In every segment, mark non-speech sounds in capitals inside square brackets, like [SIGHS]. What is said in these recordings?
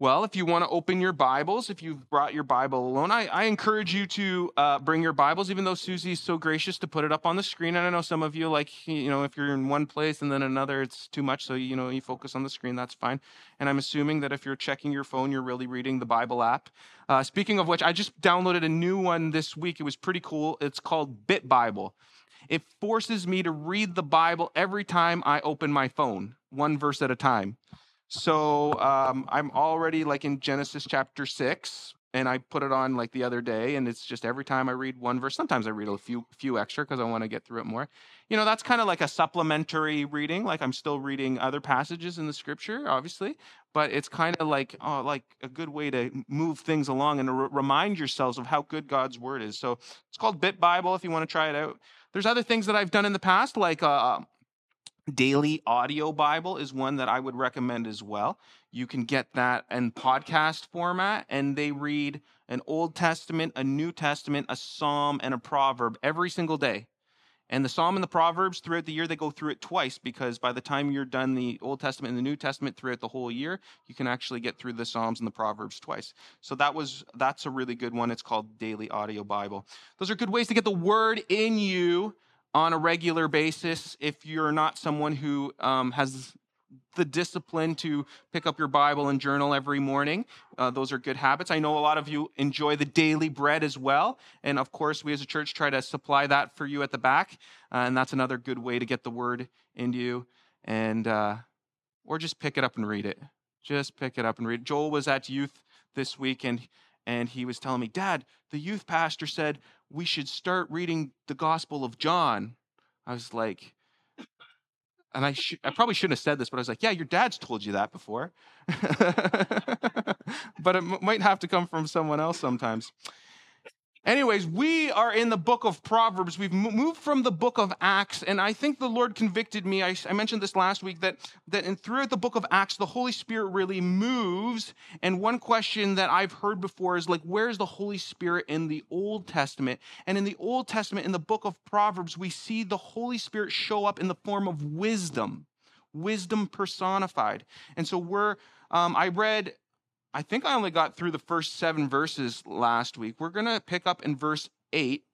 Well, if you want to open your Bibles, if you've brought your Bible alone, I, I encourage you to uh, bring your Bibles, even though Susie's so gracious to put it up on the screen. And I know some of you, like, you know, if you're in one place and then another, it's too much. So, you know, you focus on the screen, that's fine. And I'm assuming that if you're checking your phone, you're really reading the Bible app. Uh, speaking of which, I just downloaded a new one this week. It was pretty cool. It's called Bit Bible. It forces me to read the Bible every time I open my phone, one verse at a time. So um, I'm already like in Genesis chapter six, and I put it on like the other day, and it's just every time I read one verse. Sometimes I read a few few extra because I want to get through it more. You know, that's kind of like a supplementary reading. Like I'm still reading other passages in the scripture, obviously, but it's kind of like oh, like a good way to move things along and r- remind yourselves of how good God's word is. So it's called Bit Bible if you want to try it out. There's other things that I've done in the past, like uh, Daily Audio Bible is one that I would recommend as well. You can get that in podcast format, and they read an Old Testament, a New Testament, a Psalm, and a Proverb every single day. And the Psalm and the Proverbs throughout the year, they go through it twice because by the time you're done the Old Testament and the New Testament throughout the whole year, you can actually get through the Psalms and the Proverbs twice. So that was that's a really good one. It's called Daily Audio Bible. Those are good ways to get the word in you on a regular basis if you're not someone who um, has the discipline to pick up your Bible and journal every morning. Uh, those are good habits. I know a lot of you enjoy the daily bread as well. And of course, we as a church try to supply that for you at the back. Uh, and that's another good way to get the word into you. And, uh, or just pick it up and read it. Just pick it up and read it. Joel was at youth this week and and he was telling me, Dad, the youth pastor said we should start reading the Gospel of John. I was like, and I, sh- I probably shouldn't have said this, but I was like, yeah, your dad's told you that before. [LAUGHS] but it m- might have to come from someone else sometimes. Anyways, we are in the book of Proverbs. We've moved from the book of Acts, and I think the Lord convicted me. I, I mentioned this last week that that in, throughout the book of Acts, the Holy Spirit really moves. And one question that I've heard before is like, where's the Holy Spirit in the Old Testament? And in the Old Testament, in the book of Proverbs, we see the Holy Spirit show up in the form of wisdom, wisdom personified. And so we're um, I read I think I only got through the first seven verses last week. We're going to pick up in verse eight.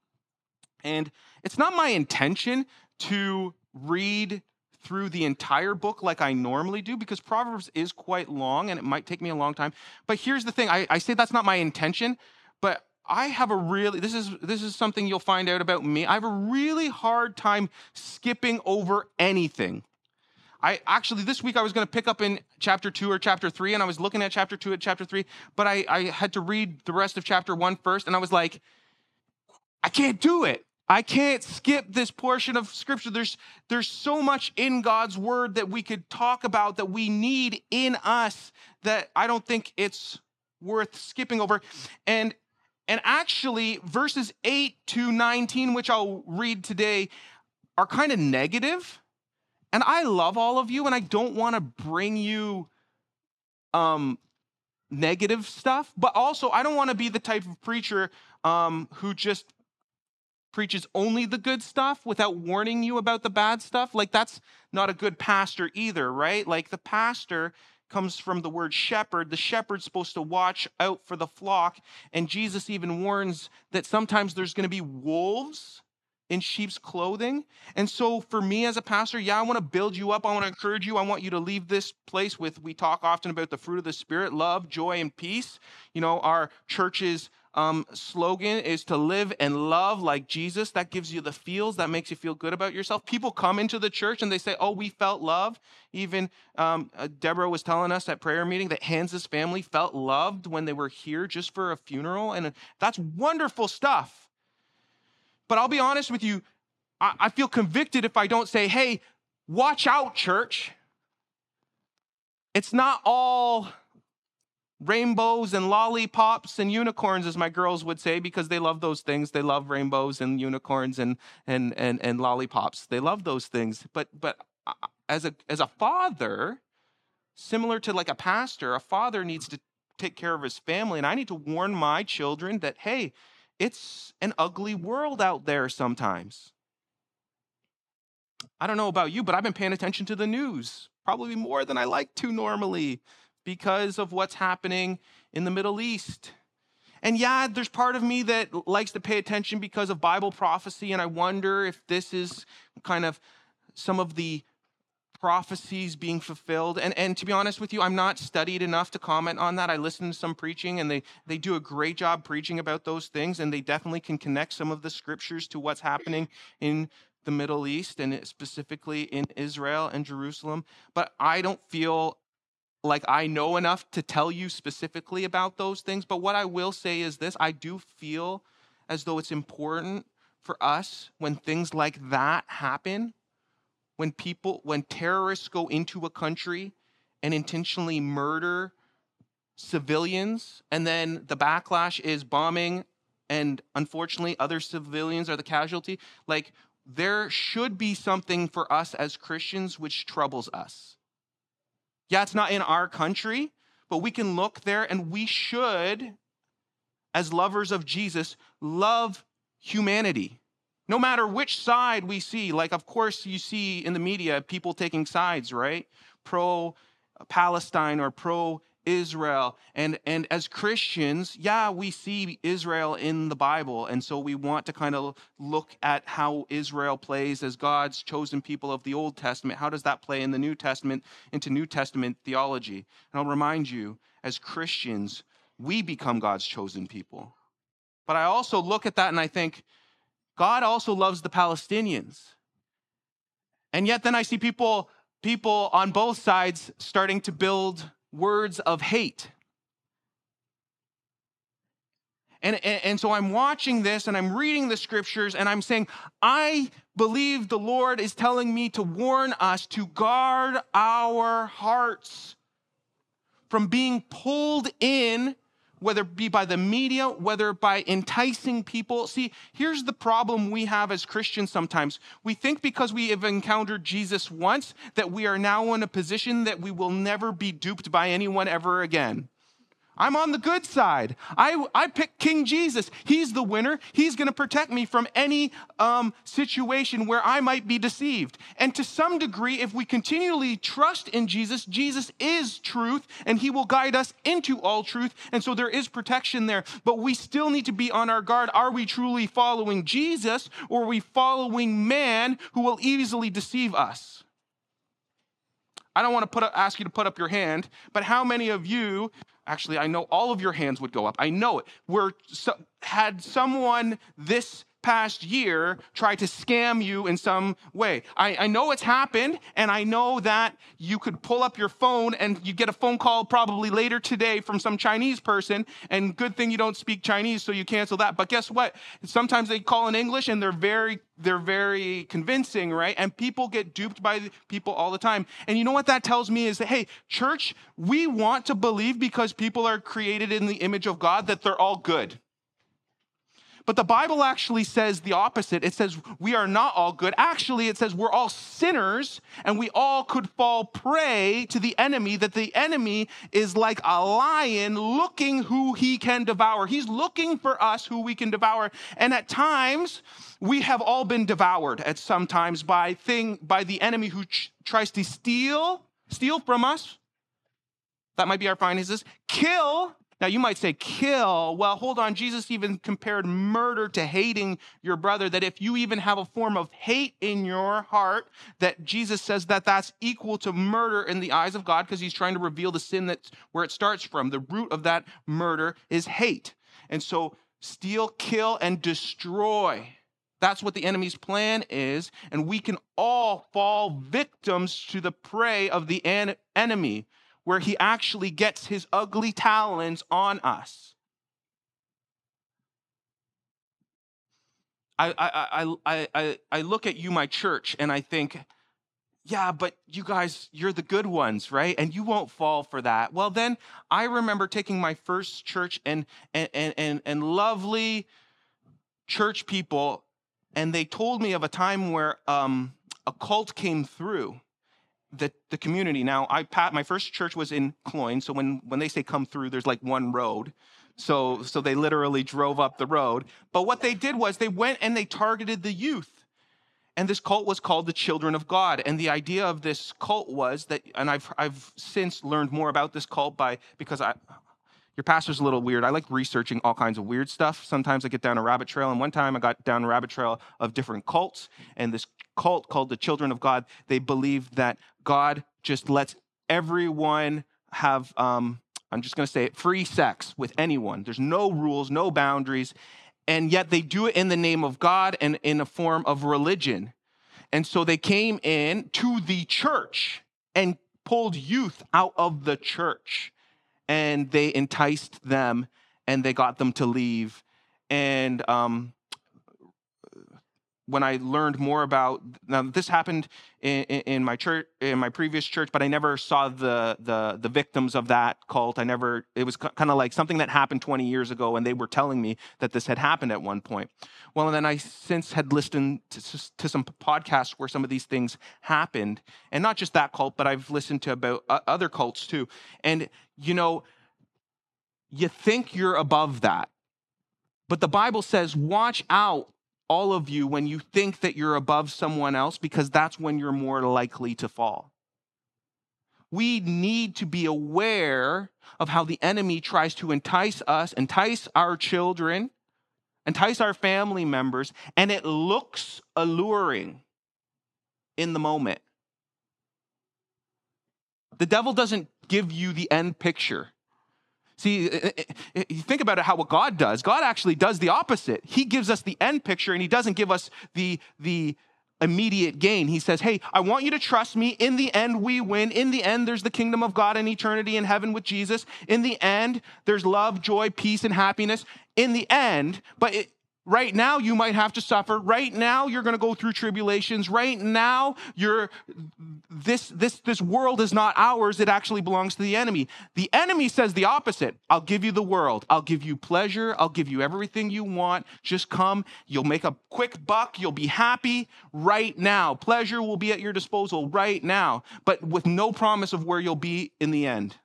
And it's not my intention to read through the entire book like I normally do because Proverbs is quite long and it might take me a long time. But here's the thing I, I say that's not my intention, but I have a really this is this is something you'll find out about me. I have a really hard time skipping over anything. I actually this week I was going to pick up in chapter two or chapter three, and I was looking at chapter two at chapter three, but I, I had to read the rest of chapter one first, and I was like, I can't do it. I can't skip this portion of scripture. There's there's so much in God's word that we could talk about that we need in us that I don't think it's worth skipping over. And and actually verses 8 to 19 which I'll read today are kind of negative and I love all of you, and I don't want to bring you um, negative stuff, but also I don't want to be the type of preacher um, who just preaches only the good stuff without warning you about the bad stuff. Like, that's not a good pastor either, right? Like, the pastor comes from the word shepherd. The shepherd's supposed to watch out for the flock. And Jesus even warns that sometimes there's going to be wolves in sheep's clothing. And so, for me as a pastor, yeah, I want to build you up. I want to encourage you. I want you to leave this place with, we talk often about the fruit of the Spirit love, joy, and peace. You know, our church's um, slogan is to live and love like Jesus. That gives you the feels, that makes you feel good about yourself. People come into the church and they say, Oh, we felt love. Even um, uh, Deborah was telling us at prayer meeting that Hans's family felt loved when they were here just for a funeral. And that's wonderful stuff. But I'll be honest with you, I, I feel convicted if I don't say, hey, watch out, church. It's not all rainbows and lollipops and unicorns, as my girls would say, because they love those things. They love rainbows and unicorns and and and, and lollipops. They love those things. But but as a as a father, similar to like a pastor, a father needs to take care of his family, and I need to warn my children that hey, it's an ugly world out there sometimes. I don't know about you, but I've been paying attention to the news, probably more than I like to normally. because of what's happening in the Middle East. And yeah, there's part of me that likes to pay attention because of Bible prophecy, and I wonder if this is kind of some of the prophecies being fulfilled. And, and to be honest with you, I'm not studied enough to comment on that. I listen to some preaching, and they, they do a great job preaching about those things, and they definitely can connect some of the scriptures to what's happening in the Middle East and specifically in Israel and Jerusalem. But I don't feel like I know enough to tell you specifically about those things. But what I will say is this I do feel as though it's important for us when things like that happen, when people, when terrorists go into a country and intentionally murder civilians, and then the backlash is bombing, and unfortunately, other civilians are the casualty. Like, there should be something for us as Christians which troubles us yeah, it's not in our country, but we can look there and we should, as lovers of Jesus, love humanity. No matter which side we see, like, of course, you see in the media people taking sides, right? Pro Palestine or pro Israel. And, and as Christians, yeah, we see Israel in the Bible. And so we want to kind of look at how Israel plays as God's chosen people of the Old Testament. How does that play in the New Testament into New Testament theology? And I'll remind you, as Christians, we become God's chosen people. But I also look at that and I think, God also loves the Palestinians. And yet then I see people people on both sides starting to build words of hate. And, and, and, so I'm watching this and I'm reading the scriptures and I'm saying, I believe the Lord is telling me to warn us to guard our hearts from being pulled in whether it be by the media, whether by enticing people. See, here's the problem we have as Christians sometimes. We think because we have encountered Jesus once that we are now in a position that we will never be duped by anyone ever again. I'm on the good side. I, I pick King Jesus. He's the winner. He's going to protect me from any um, situation where I might be deceived. And to some degree, if we continually trust in Jesus, Jesus is truth and he will guide us into all truth. And so there is protection there. But we still need to be on our guard. Are we truly following Jesus or are we following man who will easily deceive us? I don't want to put up, ask you to put up your hand, but how many of you Actually, I know all of your hands would go up. I know it. Were so, had someone this past year try to scam you in some way. I, I, know it's happened, and I know that you could pull up your phone and you get a phone call probably later today from some Chinese person, and good thing you don't speak Chinese, so you cancel that. But guess what? Sometimes they call in English and they're very they're very convincing, right? And people get duped by people all the time. And you know what that tells me is that, hey, church, we want to believe because people are created in the image of God that they're all good. But the Bible actually says the opposite. It says we are not all good. Actually, it says we're all sinners and we all could fall prey to the enemy, that the enemy is like a lion looking who he can devour. He's looking for us who we can devour. And at times, we have all been devoured at sometimes by thing by the enemy who ch- tries to steal steal from us that might be our finances kill now, you might say, kill. Well, hold on. Jesus even compared murder to hating your brother, that if you even have a form of hate in your heart, that Jesus says that that's equal to murder in the eyes of God because he's trying to reveal the sin that's where it starts from. The root of that murder is hate. And so, steal, kill, and destroy. That's what the enemy's plan is. And we can all fall victims to the prey of the en- enemy where he actually gets his ugly talons on us. I, I, I, I, I look at you, my church, and I think, yeah, but you guys, you're the good ones, right? And you won't fall for that. Well, then I remember taking my first church and and and and lovely church people, and they told me of a time where um, a cult came through the, the community. Now, I pat my first church was in Cloyne, so when, when they say come through, there's like one road. So, so they literally drove up the road. But what they did was they went and they targeted the youth. and this cult was called the Children of God. And the idea of this cult was that, and I've I've since learned more about this cult by because I your pastor's a little weird. I like researching all kinds of weird stuff. Sometimes I get down a rabbit trail, and one time I got down a rabbit trail of different cults. And this cult called the Children of God, they believe that God just lets everyone have, um, I'm just going to say it, free sex with anyone. There's no rules, no boundaries and yet they do it in the name of God and in a form of religion. And so they came in to the church and pulled youth out of the church and they enticed them and they got them to leave. And um, when I learned more about now this happened in, in, my church in my previous church, but I never saw the the the victims of that cult. I never it was kind of like something that happened 20 years ago, and they were telling me that this had happened at one point. Well, and then I since had listened to, to some podcasts where some of these things happened, and not just that cult, but I've listened to about uh, other cults too. And you know, you think you're above that, but the Bible says, watch out all of you when you think that you're above someone else because that's when you're more likely to fall. We need to be aware of how the enemy tries to entice us, entice our children, entice our family members, and it looks alluring in the moment. The devil doesn't give you the end picture. See, think about it how what God does. God actually does the opposite. He gives us the end picture and he doesn't give us the the immediate gain. He says, "Hey, I want you to trust me. In the end we win. In the end there's the kingdom of God and eternity in heaven with Jesus. In the end there's love, joy, peace and happiness. In the end, but Right now, you might have to suffer. Right now, you're going to go through tribulations. Right now, you're, this, this, this world is not ours. It actually belongs to the enemy. The enemy says the opposite. I'll give you the world. I'll give you pleasure. I'll give you everything you want. Just come. You'll make a quick buck. You'll be happy right now. Pleasure will be at your disposal right now, but with no promise of where you'll be in the end.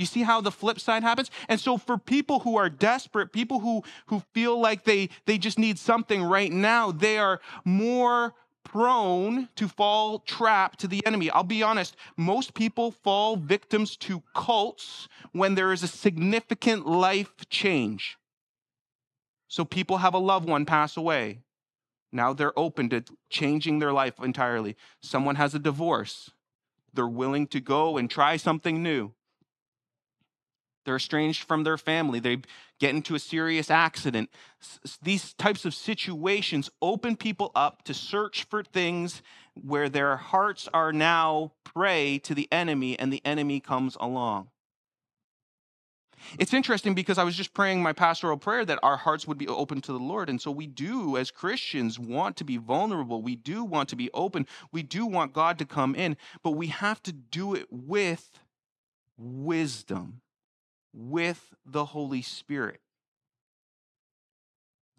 You see how the flip side happens? And so for people who are desperate, people who who feel like they they just need something right now, they are more prone to fall trap to the enemy. I'll be honest, most people fall victims to cults when there is a significant life change. So people have a loved one pass away. Now they're open to changing their life entirely. Someone has a divorce. They're willing to go and try something new. They're estranged from their family. They get into a serious accident. These types of situations open people up to search for things where their hearts are now prey to the enemy and the enemy comes along. It's interesting because I was just praying my pastoral prayer that our hearts would be open to the Lord. And so we do, as Christians, want to be vulnerable. We do want to be open. We do want God to come in, but we have to do it with wisdom with the Holy Spirit.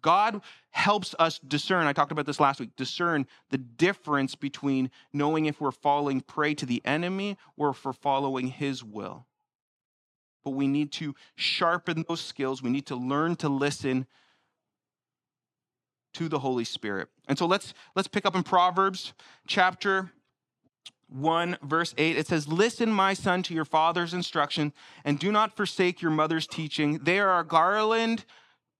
God helps us discern, I talked about this last week, discern the difference between knowing if we're falling prey to the enemy or if we're following his will. But we need to sharpen those skills. We need to learn to listen to the Holy Spirit. And so let's let's pick up in Proverbs chapter 1, verse 8, it says, Listen, my son, to your father's instruction, and do not forsake your mother's teaching. They are a garland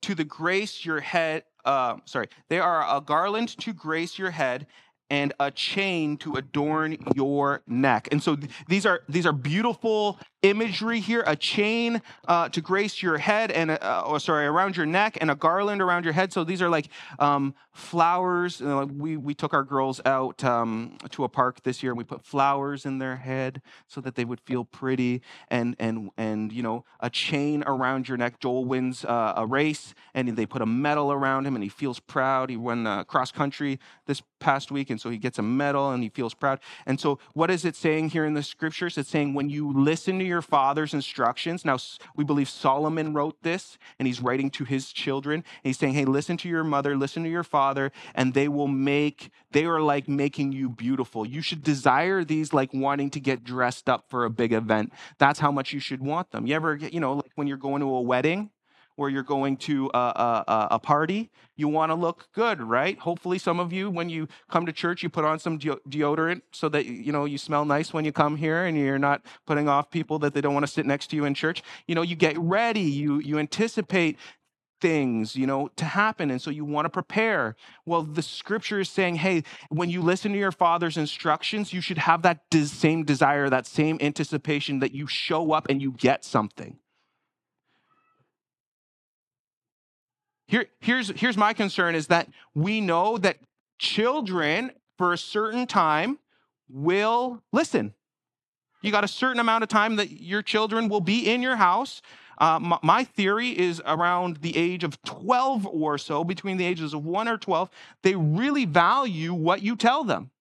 to the grace your head, uh, sorry, they are a garland to grace your head and a chain to adorn your neck. And so th- these are these are beautiful imagery here: a chain uh, to grace your head, and uh, oh, sorry, around your neck, and a garland around your head. So these are like um, flowers. We we took our girls out um, to a park this year, and we put flowers in their head so that they would feel pretty, and and and you know a chain around your neck. Joel wins uh, a race, and they put a medal around him, and he feels proud. He won uh, cross country this past week, and so he gets a medal and he feels proud. And so, what is it saying here in the scriptures? It's saying when you listen to your father's instructions. Now, we believe Solomon wrote this and he's writing to his children. And he's saying, hey, listen to your mother, listen to your father, and they will make, they are like making you beautiful. You should desire these like wanting to get dressed up for a big event. That's how much you should want them. You ever you know, like when you're going to a wedding, or you're going to a, a, a party, you want to look good, right? Hopefully, some of you, when you come to church, you put on some deodorant so that you know you smell nice when you come here, and you're not putting off people that they don't want to sit next to you in church. You know, you get ready, you you anticipate things, you know, to happen. And so you want to prepare. Well, the scripture is saying, hey, when you listen to your father's instructions, you should have that same desire, that same anticipation that you show up and you get something. Here, here's, here's my concern is that we know that children, for a certain time, will listen. You got a certain amount of time that your children will be in your house. Uh, my, my, theory is around the age of 12 or so, between the ages of 1 or 12, they really value what you tell them.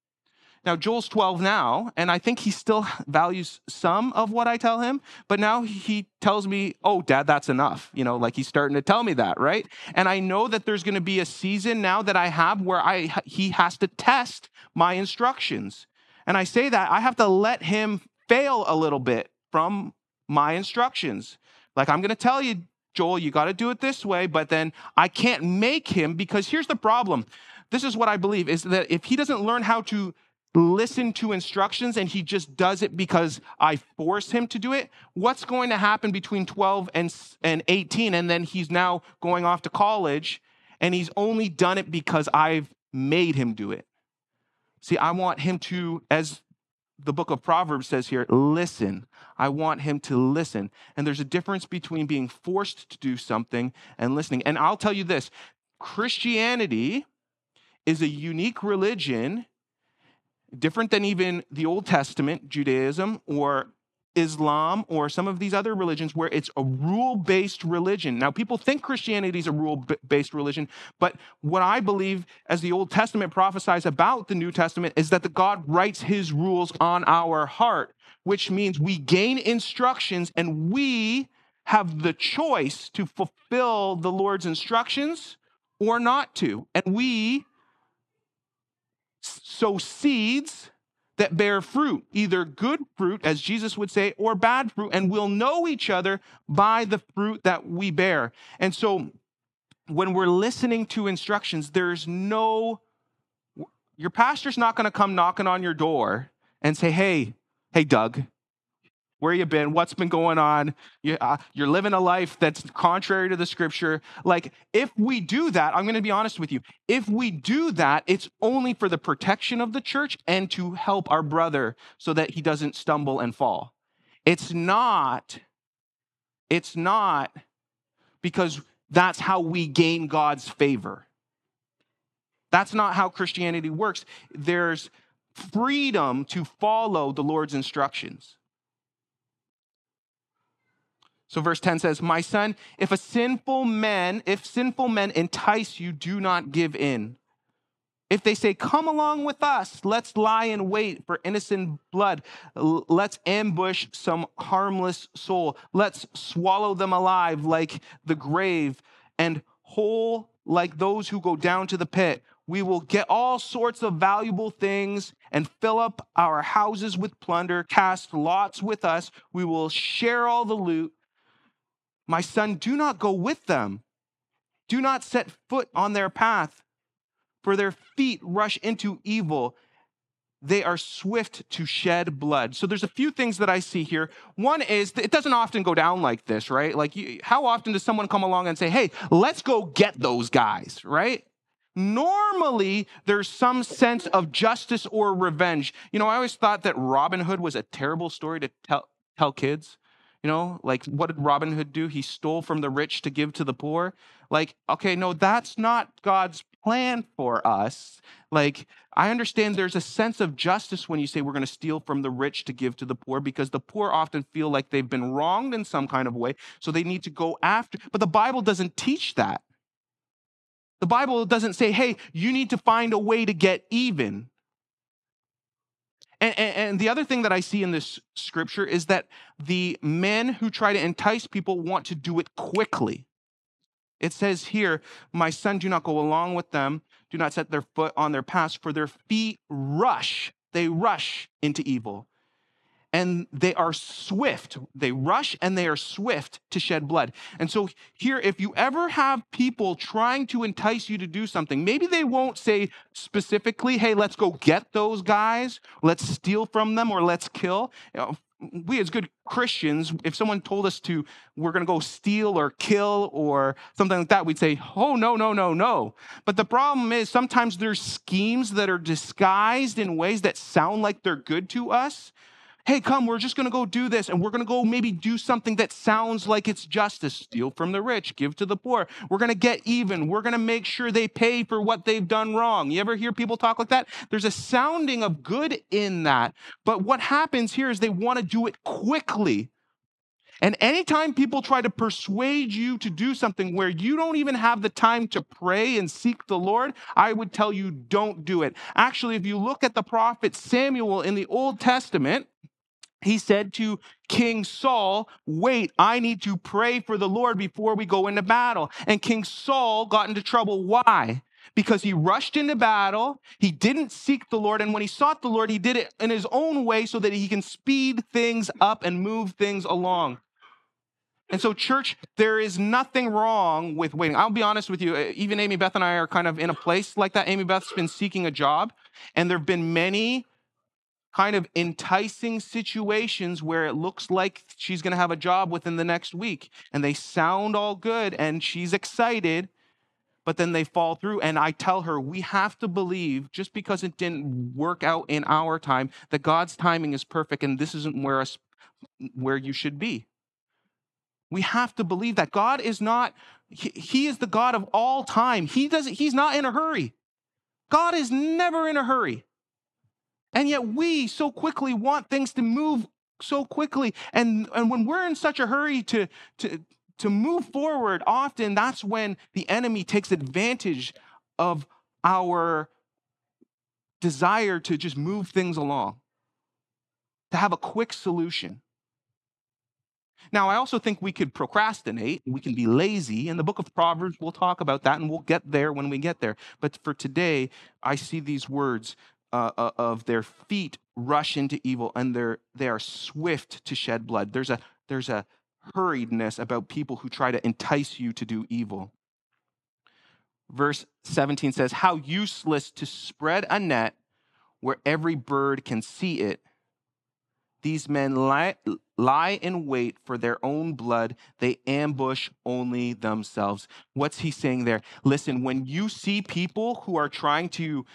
Now, Joel's 12 now, and I think he still values some of what I tell him, but now he tells me, Oh, dad, that's enough. You know, like he's starting to tell me that, right? And I know that there's going to be a season now that I have where I, he has to test my instructions. And I say that I have to let him fail a little bit from my instructions. Like, I'm going to tell you, Joel, you got to do it this way, but then I can't make him because here's the problem. This is what I believe is that if he doesn't learn how to listen to instructions and he just does it because I force him to do it, what's going to happen between 12 and, and 18? And then he's now going off to college and he's only done it because I've made him do it. See, I want him to, as the book of Proverbs says here, listen. I want him to listen. And there's a difference between being forced to do something and listening. And I'll tell you this Christianity is a unique religion, different than even the Old Testament, Judaism, or Islam or some of these other religions where it's a rule based religion. Now, people think Christianity is a rule based religion, but what I believe, as the Old Testament prophesies about the New Testament, is that the God writes his rules on our heart, which means we gain instructions and we have the choice to fulfill the Lord's instructions or not to. And we sow seeds that bear fruit, either good fruit, as Jesus would say, or bad fruit, and we'll know each other by the fruit that we bear. And so when we're listening to instructions, there's no, your pastor's not going to come knocking on your door and say, hey, hey, Doug, where you been, what's been going on. You, are uh, living a life that's contrary to the scripture. Like, if we do that, I'm going to be honest with you. If we do that, it's only for the protection of the church and to help our brother so that he doesn't stumble and fall. It's not, it's not because that's how we gain God's favor. That's not how Christianity works. There's freedom to follow the Lord's instructions. So verse 10 says, "My son, if a sinful man, if sinful men entice you, do not give in. If they say, "Come along with us, let's lie in wait for innocent blood. Let's ambush some harmless soul. Let's swallow them alive like the grave and whole like those who go down to the pit." we will get all sorts of valuable things and fill up our houses with plunder, cast lots with us. We will share all the loot. My son, do not go with them. Do not set foot on their path, for their feet rush into evil. They are swift to shed blood. So there's a few things that I see here. One is it doesn't often go down like this, right? Like, you, how often does someone come along and say, hey, let's go get those guys, right? Normally, there's some sense of justice or revenge. You know, I always thought that Robin Hood was a terrible story to tell, tell kids. You know, like what did Robin Hood do? He stole from the rich to give to the poor. Like, okay, no, that's not God's plan for us. Like, I understand there's a sense of justice when you say we're going to steal from the rich to give to the poor because the poor often feel like they've been wronged in some kind of way. So they need to go after. But the Bible doesn't teach that. The Bible doesn't say, hey, you need to find a way to get even. And, and, and, the other thing that I see in this scripture is that the men who try to entice people want to do it quickly. It says here, My son, do not go along with them. Do not set their foot on their paths, for their feet rush. They rush into evil. And they are swift. They rush and they are swift to shed blood. And so, here, if you ever have people trying to entice you to do something, maybe they won't say specifically, hey, let's go get those guys, let's steal from them, or let's kill. You know, we as good Christians, if someone told us to, we're going to go steal or kill or something like that, we'd say, oh, no, no, no, no. But the problem is sometimes there's schemes that are disguised in ways that sound like they're good to us, hey, come, we're just going to go do this and we're going to go maybe do something that sounds like it's justice steal from the rich, give to the poor. We're going to get even. We're going to make sure they pay for what they've done wrong. You ever hear people talk like that? There's a sounding of good in that. But what happens here is they want to do it quickly. And anytime people try to persuade you to do something where you don't even have the time to pray and seek the Lord, I would tell you don't do it. Actually, if you look at the prophet Samuel in the Old Testament, he said to King Saul, Wait, I need to pray for the Lord before we go into battle. And King Saul got into trouble. Why? Because he rushed into battle. He didn't seek the Lord. And when he sought the Lord, he did it in his own way so that he can speed things up and move things along. And so, church, there is nothing wrong with waiting. I'll be honest with you. Even Amy Beth and I are kind of in a place like that. Amy Beth's been seeking a job, and there have been many kind of enticing situations where it looks like she's going to have a job within the next week and they sound all good and she's excited but then they fall through and i tell her we have to believe just because it didn't work out in our time that god's timing is perfect and this isn't where us where you should be. We have to believe that god is not he, he is the god of all time. He doesn't he's not in a hurry. God is never in a hurry and yet we so quickly want things to move so quickly. And, and when we're in such a hurry to, to, to move forward, often that's when the enemy takes advantage of our desire to just move things along, to have a quick solution. Now, I also think we could procrastinate, we can be lazy. In the book of Proverbs, we'll talk about that and we'll get there when we get there. But for today, I see these words uh, uh, of their feet rush into evil and they're they are swift to shed blood. There's a there's a hurriedness about people who try to entice you to do evil. Verse 17 says how useless to spread a net where every bird can see it these men lie, lie in wait for their own blood. They ambush only themselves. What's he saying there? Listen, when you see people who are trying to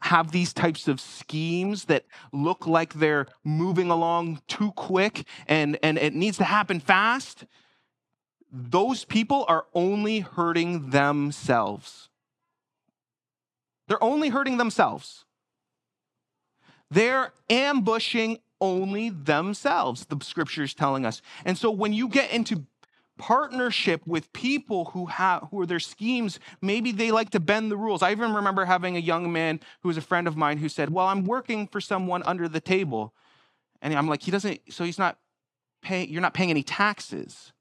have these types of schemes that look like they're moving along too quick and, and it needs to happen fast, those people are only hurting themselves. They're only hurting themselves. They're ambushing only themselves, the scripture is telling us. And so when you get into partnership with people who have who are their schemes maybe they like to bend the rules i even remember having a young man who was a friend of mine who said well i'm working for someone under the table and i'm like he doesn't so he's not paying you're not paying any taxes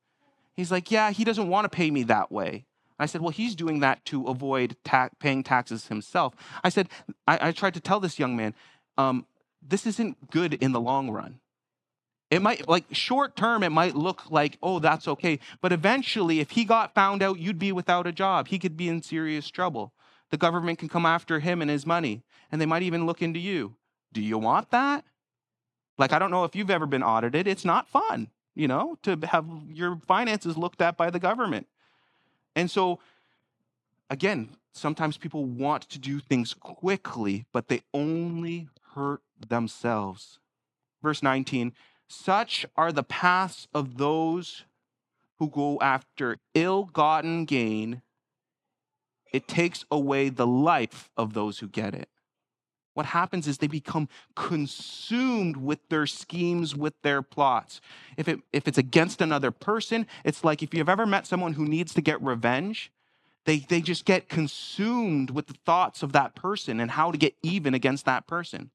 he's like yeah he doesn't want to pay me that way I said, well, he's doing that to avoid ta- paying taxes himself. I said, I, I tried to tell this young man, um, this isn't good in the long run. It might, like, short term, it might look like, oh, that's okay. But eventually, if he got found out, you'd be without a job. He could be in serious trouble. The government can come after him and his money, and they might even look into you. Do you want that? Like, I don't know if you've ever been audited. It's not fun, you know, to have your finances looked at by the government. And so, again, sometimes people want to do things quickly, but they only hurt themselves. Verse 19 Such are the paths of those who go after ill gotten gain. It takes away the life of those who get it. What happens is they become consumed with their schemes, with their plots. If, it, if it's against another person, it's like if you've ever met someone who needs to get revenge, they, they just get consumed with the thoughts of that person and how to get even against that person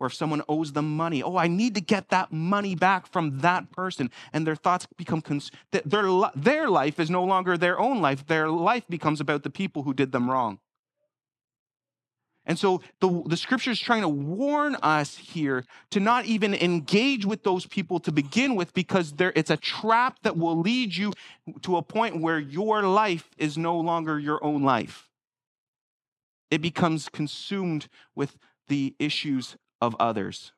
or if someone owes them money, oh, I need to get that money back from that person. And their thoughts become, cons- their, their life is no longer their own life. Their life becomes about the people who did them wrong. And so the, the scripture is trying to warn us here to not even engage with those people to begin with because there, it's a trap that will lead you to a point where your life is no longer your own life. It becomes consumed with the issues of others.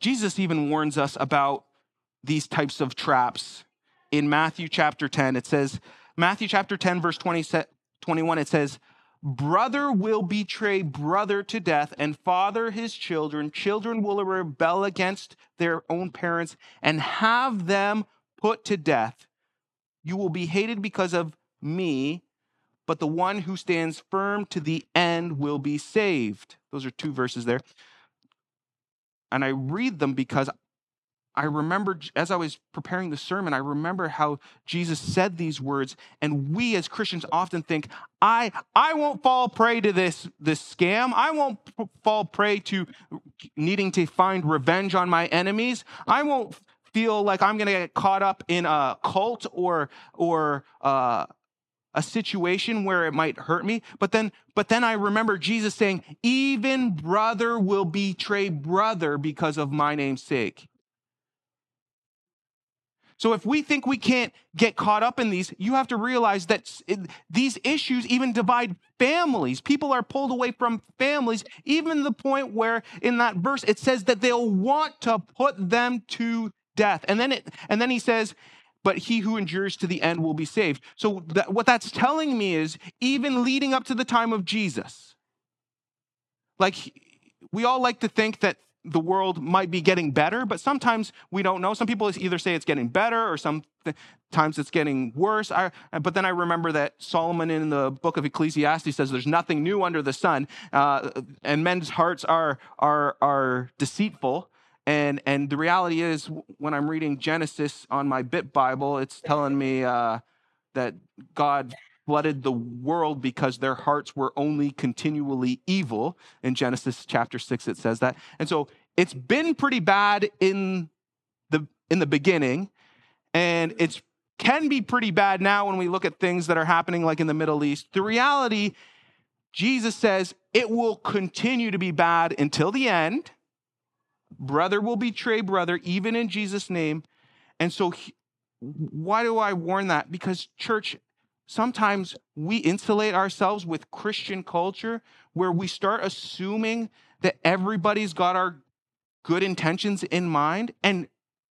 Jesus even warns us about these types of traps. In Matthew chapter 10, it says, Matthew chapter 10, verse 20, 21, it says, Brother will betray brother to death, and father his children. Children will rebel against their own parents and have them put to death. You will be hated because of me, but the one who stands firm to the end will be saved. Those are two verses there. And I read them because I remember as I was preparing the sermon, I remember how Jesus said these words, and we as Christians often think, I, I won't fall prey to this, this scam. I won't fall prey to needing to find revenge on my enemies. I won't feel like I'm going to get caught up in a cult or, or uh, a situation where it might hurt me. But then, but then I remember Jesus saying, even brother will betray brother because of my name's sake. So if we think we can't get caught up in these, you have to realize that these issues even divide families. People are pulled away from families, even the point where in that verse it says that they'll want to put them to death. And then it and then he says, but he who endures to the end will be saved. So that, what that's telling me is even leading up to the time of Jesus, like we all like to think that the world might be getting better, but sometimes we don't know. Some people either say it's getting better or sometimes it's getting worse. I, but then I remember that Solomon in the book of Ecclesiastes says there's nothing new under the sun, uh, and men's hearts are, are, are deceitful. And, and the reality is, when I'm reading Genesis on my Bit Bible, it's telling me uh, that God flooded the world because their hearts were only continually evil. In Genesis chapter 6 it says that. And so it's been pretty bad in the in the beginning and it's can be pretty bad now when we look at things that are happening like in the Middle East. The reality Jesus says it will continue to be bad until the end. Brother will betray brother even in Jesus name. And so he, why do I warn that? Because church sometimes we insulate ourselves with Christian culture where we start assuming that everybody's got our good intentions in mind. And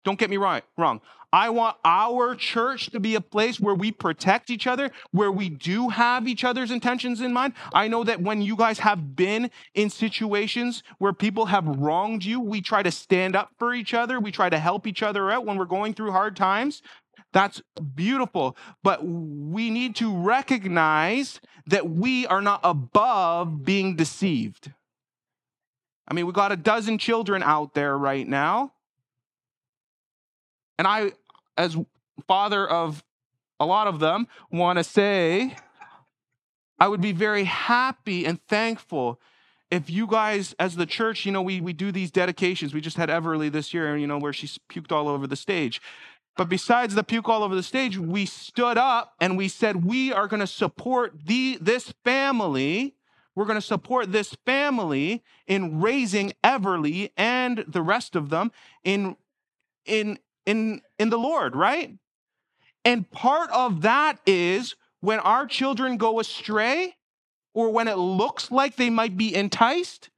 don't get me wrong, wrong. I want our church to be a place where we protect each other, where we do have each other's intentions in mind. I know that when you guys have been in situations where people have wronged you, we try to stand up for each other. We try to help each other out when we're going through hard times. That's beautiful. But we need to recognize that we are not above being deceived. I mean, we got a dozen children out there right now. And I, as father of a lot of them, want to say I would be very happy and thankful if you guys, as the church, you know, we, we do these dedications. We just had Everly this year, you know, where she puked all over the stage. But besides the puke all over the stage, we stood up and we said, we are going to support the, this family. We're going to support this family in raising Everly and the rest of them in, in, in, in the Lord, right? And part of that is when our children go astray or when it looks like they might be enticed,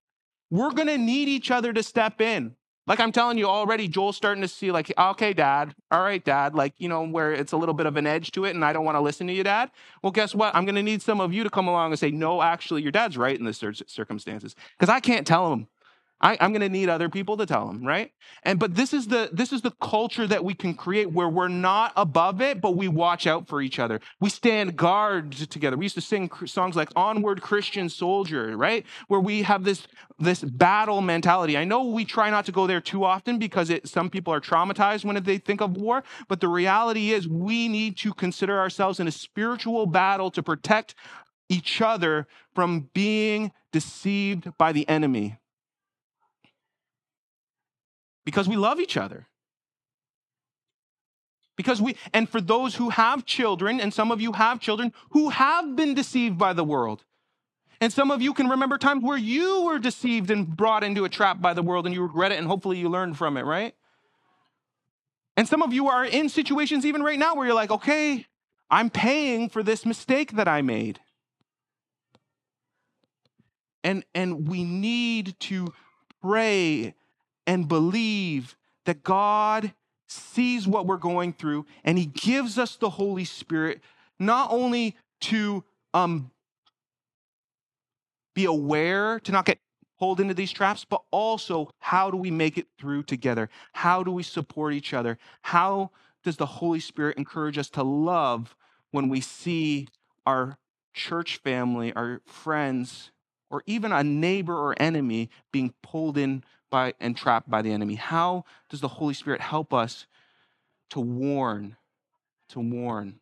we're going to need each other to step in. Like I'm telling you already, Joel's starting to see, like, okay, dad, all right, dad, like, you know, where it's a little bit of an edge to it and I don't want to listen to you, dad. Well, guess what? I'm going to need some of you to come along and say, no, actually, your dad's right in this circumstances. Because I can't tell him I, am going to need other people to tell them, right? And but this is the this is the culture that we can create where we're not above it, but we watch out for each other. We stand guard together. We used to sing songs like "Onward, Christian Soldier," right? Where we have this this battle mentality. I know we try not to go there too often because it, some people are traumatized when they think of war, but the reality is we need to consider ourselves in a spiritual battle to protect each other from being deceived by the enemy because we love each other. Because we, and for those who have children, and some of you have children who have been deceived by the world. And some of you can remember times where you were deceived and brought into a trap by the world and you regret it and hopefully you learned from it, right? And some of you are in situations even right now where you're like, okay, I'm paying for this mistake that I made. And, and we need to pray and believe that God sees what we're going through and He gives us the Holy Spirit not only to um, be aware, to not get pulled into these traps, but also how do we make it through together? How do we support each other? How does the Holy Spirit encourage us to love when we see our church family, our friends, or even a neighbor or enemy being pulled in by and trapped by the enemy? How does the Holy Spirit help us to warn? To warn.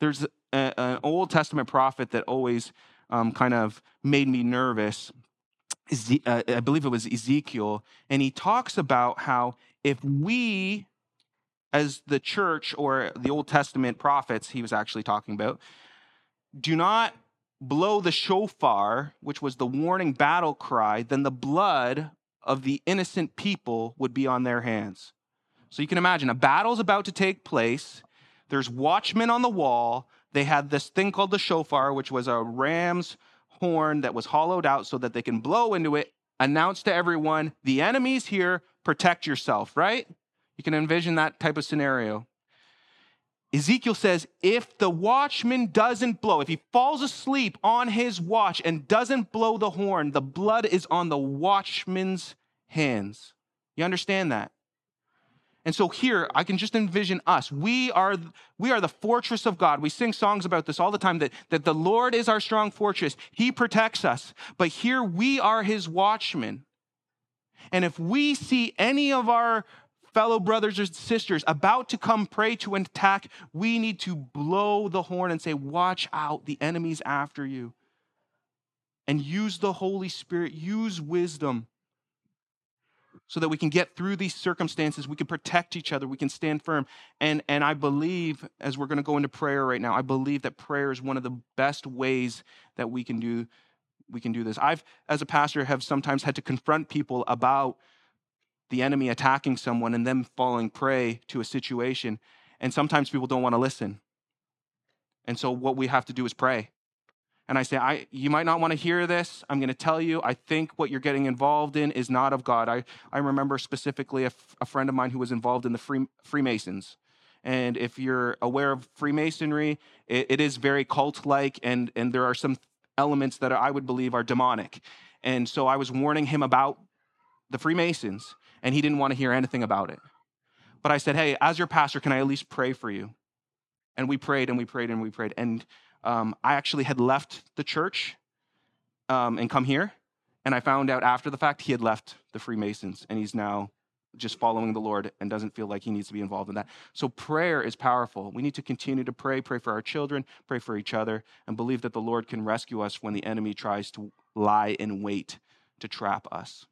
There's a, an Old Testament prophet that always um, kind of made me nervous. Uh, I believe it was Ezekiel, and he talks about how if we, as the church or the Old Testament prophets, he was actually talking about, do not blow the shofar, which was the warning battle cry, then the blood of the innocent people would be on their hands. So you can imagine a battle's about to take place. There's watchmen on the wall. They had this thing called the shofar, which was a ram's horn that was hollowed out so that they can blow into it, announce to everyone, the enemy's here, protect yourself, right? You can envision that type of scenario. Ezekiel says, if the watchman doesn't blow, if he falls asleep on his watch and doesn't blow the horn, the blood is on the watchman's hands. You understand that? And so here I can just envision us. We are, we are the fortress of God. We sing songs about this all the time that, that the Lord is our strong fortress. He protects us. But here we are his watchmen. And if we see any of our fellow brothers or sisters about to come prey to an attack, we need to blow the horn and say, Watch out, the enemy's after you. And use the Holy Spirit, use wisdom so that we can get through these circumstances. We can protect each other. We can stand firm. And and i believe as we're going to go into prayer right now i believe that prayer is one of the best ways that we can do we can do this. I've as a pastor have sometimes had to confront people about the enemy attacking someone and them falling prey to a situation and sometimes people don't want to listen and so what we have to do is pray and I say, I, you might not want to hear this. I'm going to tell you, I think what you're getting involved in is not of God. I, I remember specifically a, f- a friend of mine who was involved in the Free, Freemasons. And if you're aware of Freemasonry, it, it is very cult like, and, and there are some elements that I would believe are demonic. And so I was warning him about the Freemasons, and he didn't want to hear anything about it. But I said, Hey, as your pastor, can I at least pray for you? And we prayed and we prayed and we prayed. And um, I actually had left the church um, and come here. And I found out after the fact he had left the Freemasons and he's now just following the Lord and doesn't feel like he needs to be involved in that. So prayer is powerful. We need to continue to pray, pray for our children, pray for each other, and believe that the Lord can rescue us when the enemy tries to lie in wait to trap us.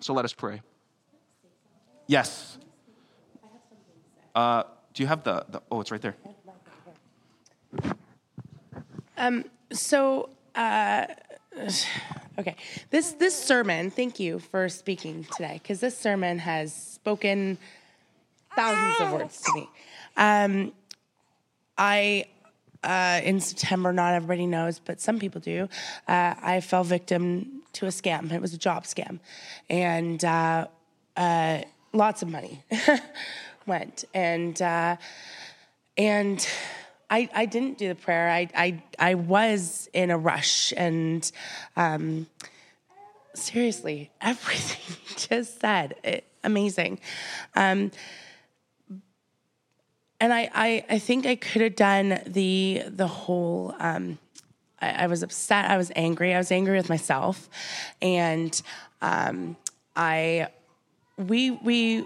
So let us pray. Yes. Uh, do you have the, the oh, it's right there. Um, so, uh, [SIGHS] okay, this this sermon. Thank you for speaking today, because this sermon has spoken thousands of words to me. Um, I uh, in September, not everybody knows, but some people do. Uh, I fell victim to a scam. It was a job scam, and uh, uh lots of money [LAUGHS] went and uh, and I, I didn't do the prayer. I, I, I was in a rush. And um, seriously, [LAUGHS] everything just said, it, amazing. Um, and I, I, I think I could have done the, the whole, um, I, I, was upset. I was angry. I was angry with myself. And um, I, we, we,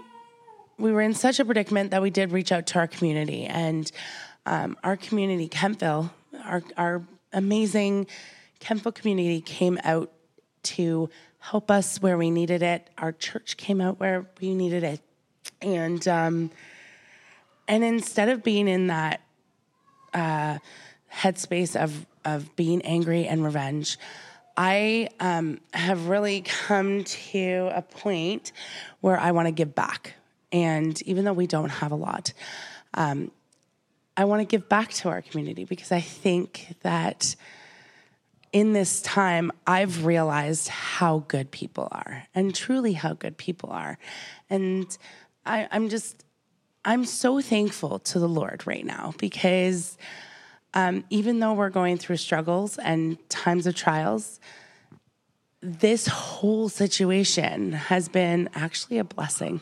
we were in such a predicament that we did reach out to our community. And um, our community, Kemptville, our, our amazing Kemptville community came out to help us where we needed it. Our church came out where we needed it. And um, and instead of being in that uh, headspace of of being angry and revenge, I um, have really come to a point where I want to give back. And even though we don't have a lot, um, I want to give back to our community because I think that in this time, I've realized how good people are and truly how good people are. And I, I'm just, I'm so thankful to the Lord right now because um, even though we're going through struggles and times of trials, this whole situation has been actually a blessing.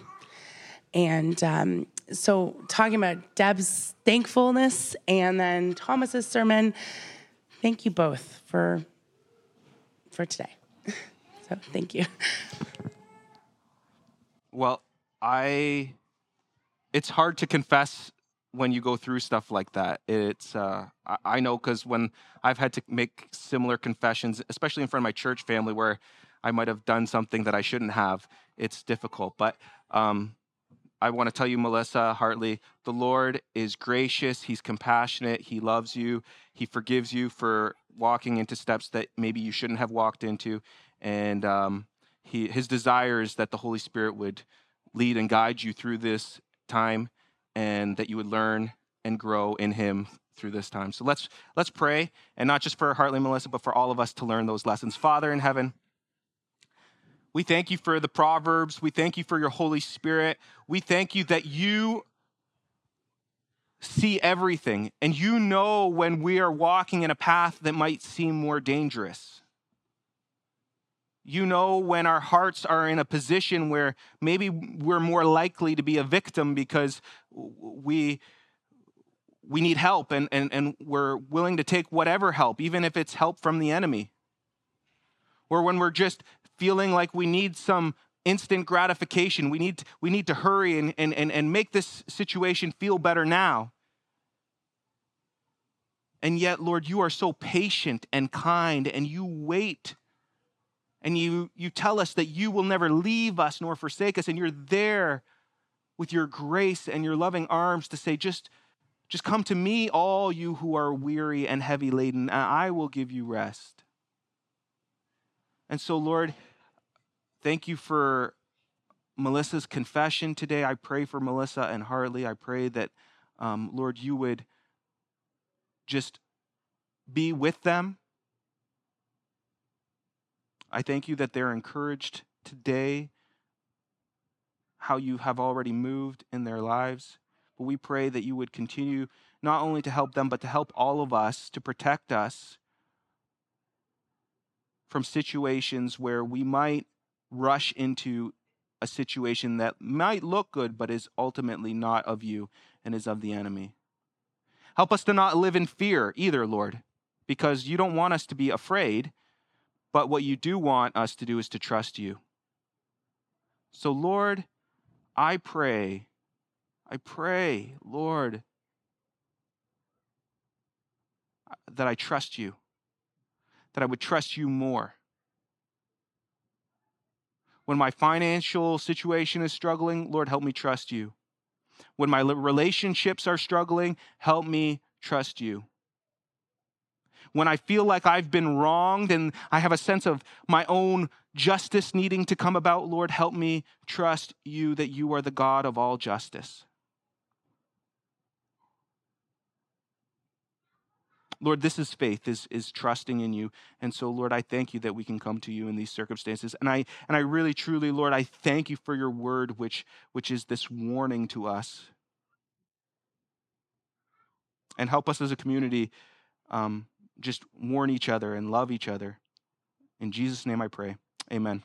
And um, so, talking about Deb's thankfulness and then Thomas's sermon, thank you both for for today. [LAUGHS] so, thank you. Well, I it's hard to confess when you go through stuff like that. It's uh, I, I know because when I've had to make similar confessions, especially in front of my church family, where I might have done something that I shouldn't have, it's difficult. But um, I want to tell you, Melissa Hartley, the Lord is gracious. He's compassionate. He loves you. He forgives you for walking into steps that maybe you shouldn't have walked into, and um, he his desire is that the Holy Spirit would lead and guide you through this time and that you would learn and grow in him through this time. So let's let's pray and not just for Hartley Melissa but for all of us to learn those lessons. Father in heaven, we thank you for the proverbs. We thank you for your Holy Spirit. We thank you that you see everything and you know when we are walking in a path that might seem more dangerous. You know when our hearts are in a position where maybe we're more likely to be a victim because we we need help and, and, and we're willing to take whatever help, even if it's help from the enemy. Or when we're just feeling like we need some instant gratification, we need, we need to hurry and, and, and, and make this situation feel better now. And yet, Lord, you are so patient and kind, and you wait and you, you tell us that you will never leave us nor forsake us, and you're there with your grace and your loving arms to say, just, just come to me, all you who are weary and heavy laden, and I will give you rest. And so, Lord, thank you for Melissa's confession today. I pray for Melissa and Hartley. I pray that, um, Lord, you would just be with them I thank you that they're encouraged today, how you have already moved in their lives. But we pray that you would continue not only to help them, but to help all of us, to protect us from situations where we might rush into a situation that might look good, but is ultimately not of you and is of the enemy. Help us to not live in fear either, Lord, because you don't want us to be afraid. But what you do want us to do is to trust you. So, Lord, I pray, I pray, Lord, that I trust you, that I would trust you more. When my financial situation is struggling, Lord, help me trust you. When my relationships are struggling, help me trust you when I feel like I've been wronged and I have a sense of my own justice needing to come about, Lord, help me trust you that you are the God of all justice. Lord, this is faith, is, is trusting in you. And so, Lord, I thank you that we can come to you in these circumstances. And I and I really, truly, Lord, I thank you for your word, which which is this warning to us. And help us as a community um, just warn each other and love each other. In Jesus' name I pray. Amen.